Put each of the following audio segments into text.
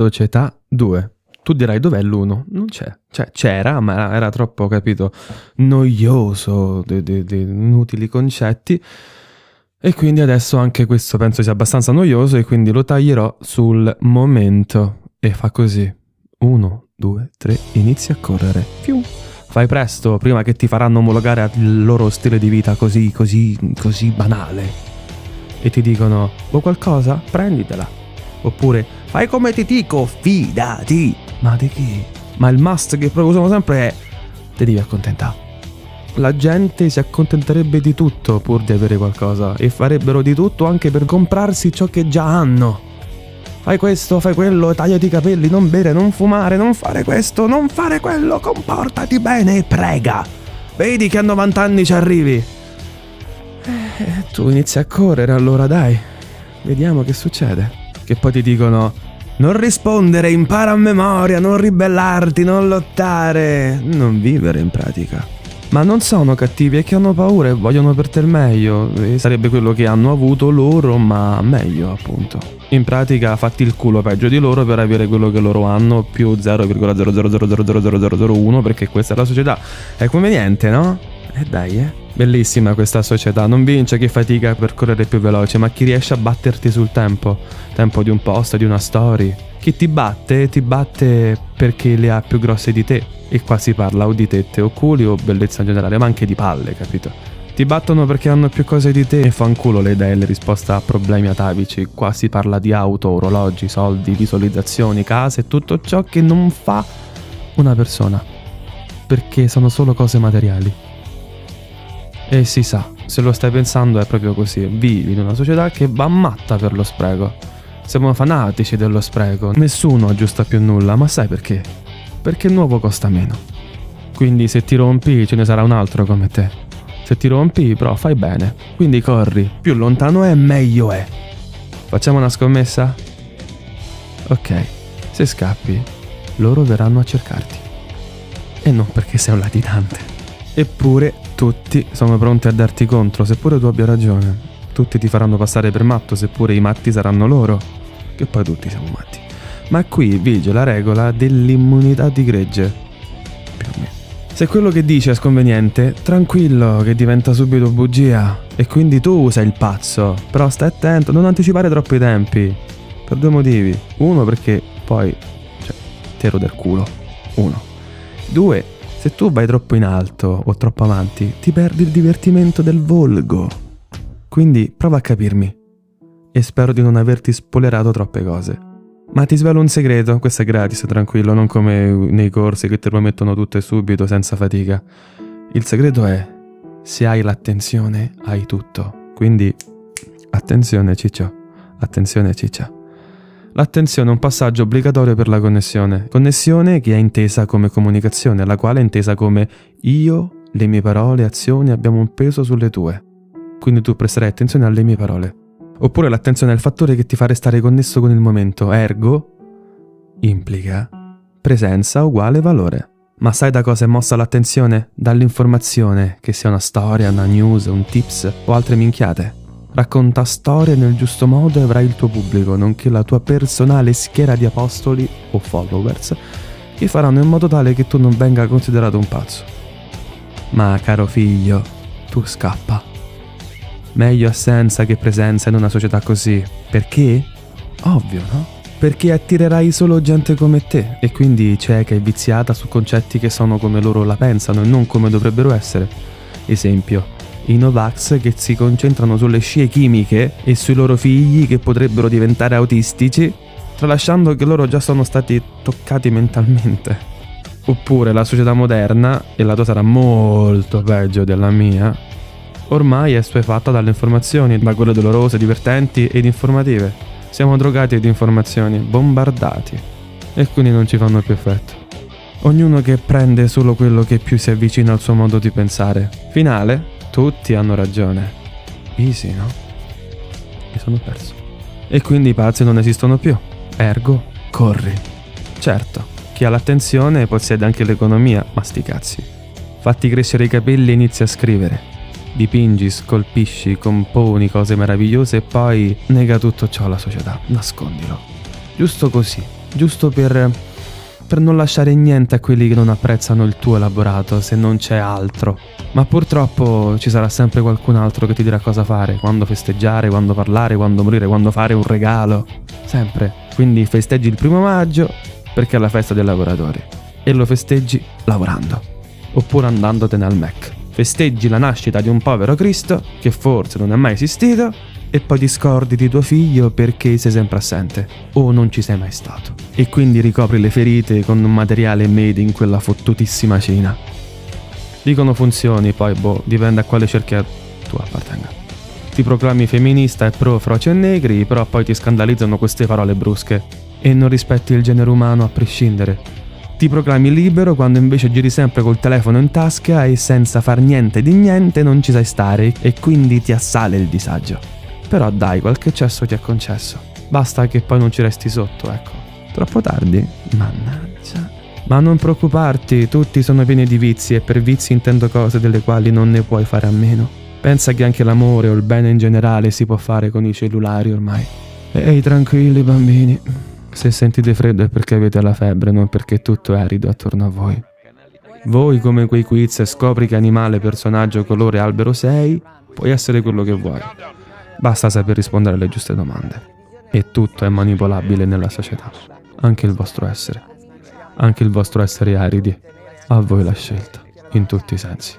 Società 2. Tu dirai dov'è l'uno? Non c'è. Cioè, c'era, ma era troppo, capito, noioso, di, inutili concetti. E quindi adesso anche questo penso sia abbastanza noioso e quindi lo taglierò sul momento. E fa così. Uno, due, tre, inizia a correre. Fiu. Fai presto, prima che ti faranno omologare il loro stile di vita così, così, così banale. E ti dicono, vuoi qualcosa? Prenditela. Oppure, fai come ti dico, fidati. Ma di chi? Ma il must che proprio usano sempre è, ti devi accontentare. La gente si accontenterebbe di tutto pur di avere qualcosa e farebbero di tutto anche per comprarsi ciò che già hanno. Fai questo, fai quello, tagliati i capelli, non bere, non fumare, non fare questo, non fare quello, comportati bene e prega. Vedi che a 90 anni ci arrivi. Eh, tu inizi a correre allora, dai. Vediamo che succede. Che poi ti dicono non rispondere, impara a memoria, non ribellarti, non lottare, non vivere in pratica. Ma non sono cattivi, è che hanno paura e vogliono per te il meglio. E sarebbe quello che hanno avuto loro, ma meglio, appunto. In pratica, fatti il culo peggio di loro per avere quello che loro hanno, più 0,000000001, perché questa è la società. È conveniente, no? E eh dai, eh. Bellissima questa società, non vince chi fatica per correre più veloce, ma chi riesce a batterti sul tempo. Tempo di un post, di una story. Chi ti batte, ti batte perché le ha più grosse di te e qua si parla o di tette o culi o bellezza in generale, ma anche di palle, capito? Ti battono perché hanno più cose di te e fanculo le idee e le risposte a problemi atavici. Qua si parla di auto, orologi, soldi, visualizzazioni, case, tutto ciò che non fa una persona. Perché sono solo cose materiali. E si sa, se lo stai pensando è proprio così. Vivi in una società che va matta per lo spreco. Siamo fanatici dello spreco. Nessuno aggiusta più nulla, ma sai perché? perché il nuovo costa meno. Quindi se ti rompi ce ne sarà un altro come te. Se ti rompi però fai bene, quindi corri, più lontano è meglio è. Facciamo una scommessa? Ok, se scappi, loro verranno a cercarti. E non perché sei un latitante. Eppure tutti sono pronti a darti contro, seppure tu abbia ragione. Tutti ti faranno passare per matto, seppure i matti saranno loro. Che poi tutti siamo matti. Ma qui vige la regola dell'immunità di gregge. Più o meno. Se quello che dice è sconveniente, tranquillo che diventa subito bugia. E quindi tu sei il pazzo. Però stai attento, non anticipare troppo i tempi. Per due motivi. Uno perché poi... Cioè, tero del culo. Uno. Due, se tu vai troppo in alto o troppo avanti, ti perdi il divertimento del volgo. Quindi prova a capirmi. E spero di non averti spoilerato troppe cose. Ma ti svelo un segreto, questo è gratis, tranquillo, non come nei corsi che te lo mettono tutto e subito, senza fatica. Il segreto è, se hai l'attenzione, hai tutto. Quindi, attenzione ciccio, attenzione ciccia. L'attenzione è un passaggio obbligatorio per la connessione. Connessione che è intesa come comunicazione, la quale è intesa come io, le mie parole, azioni abbiamo un peso sulle tue. Quindi tu presterai attenzione alle mie parole. Oppure l'attenzione al fattore che ti fa restare connesso con il momento, ergo implica presenza uguale valore. Ma sai da cosa è mossa l'attenzione? Dall'informazione, che sia una storia, una news, un tips o altre minchiate. Racconta storie nel giusto modo e avrai il tuo pubblico, nonché la tua personale schiera di apostoli o followers, che faranno in modo tale che tu non venga considerato un pazzo. Ma caro figlio, tu scappa Meglio assenza che presenza in una società così. Perché? Ovvio, no? Perché attirerai solo gente come te e quindi cieca e viziata su concetti che sono come loro la pensano e non come dovrebbero essere. Esempio, i Novax che si concentrano sulle scie chimiche e sui loro figli che potrebbero diventare autistici, tralasciando che loro già sono stati toccati mentalmente. Oppure la società moderna, e la tua sarà molto peggio della mia, ormai è assuefatta dalle informazioni, da quelle dolorose, divertenti ed informative. Siamo drogati di informazioni, bombardati, e quindi non ci fanno più effetto. Ognuno che prende solo quello che più si avvicina al suo modo di pensare. Finale, tutti hanno ragione. Easy, no? Mi sono perso. E quindi i pazzi non esistono più. Ergo, corri. Certo, chi ha l'attenzione possiede anche l'economia, ma sti cazzi. Fatti crescere i capelli e inizia a scrivere dipingi, scolpisci, componi cose meravigliose e poi nega tutto ciò alla società, nascondilo. Giusto così, giusto per, per non lasciare niente a quelli che non apprezzano il tuo elaborato, se non c'è altro. Ma purtroppo ci sarà sempre qualcun altro che ti dirà cosa fare, quando festeggiare, quando parlare, quando morire, quando fare un regalo. Sempre. Quindi festeggi il primo maggio perché è la festa dei lavoratori. E lo festeggi lavorando. Oppure andandotene al Mac. Festeggi la nascita di un povero Cristo che forse non è mai esistito e poi ti scordi di tuo figlio perché sei sempre assente o non ci sei mai stato. E quindi ricopri le ferite con un materiale made in quella fottutissima Cina. Dicono funzioni, poi boh, dipende a quale cerchia tu appartenga. Ti proclami femminista e pro froci e negri, però poi ti scandalizzano queste parole brusche e non rispetti il genere umano a prescindere. Ti proclami libero quando invece giri sempre col telefono in tasca e senza far niente di niente non ci sai stare e quindi ti assale il disagio. Però dai, qualche cesso ti è concesso. Basta che poi non ci resti sotto, ecco. Troppo tardi? Mannaggia. Ma non preoccuparti, tutti sono pieni di vizi e per vizi intendo cose delle quali non ne puoi fare a meno. Pensa che anche l'amore o il bene in generale si può fare con i cellulari ormai. Ehi, tranquilli bambini. Se sentite freddo è perché avete la febbre, non perché tutto è arido attorno a voi. Voi, come quei quiz, scopri che animale, personaggio, colore, albero sei, puoi essere quello che vuoi. Basta saper rispondere alle giuste domande. E tutto è manipolabile nella società, anche il vostro essere. Anche il vostro essere aridi. A voi la scelta, in tutti i sensi.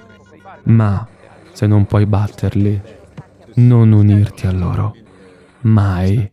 Ma se non puoi batterli, non unirti a loro. Mai.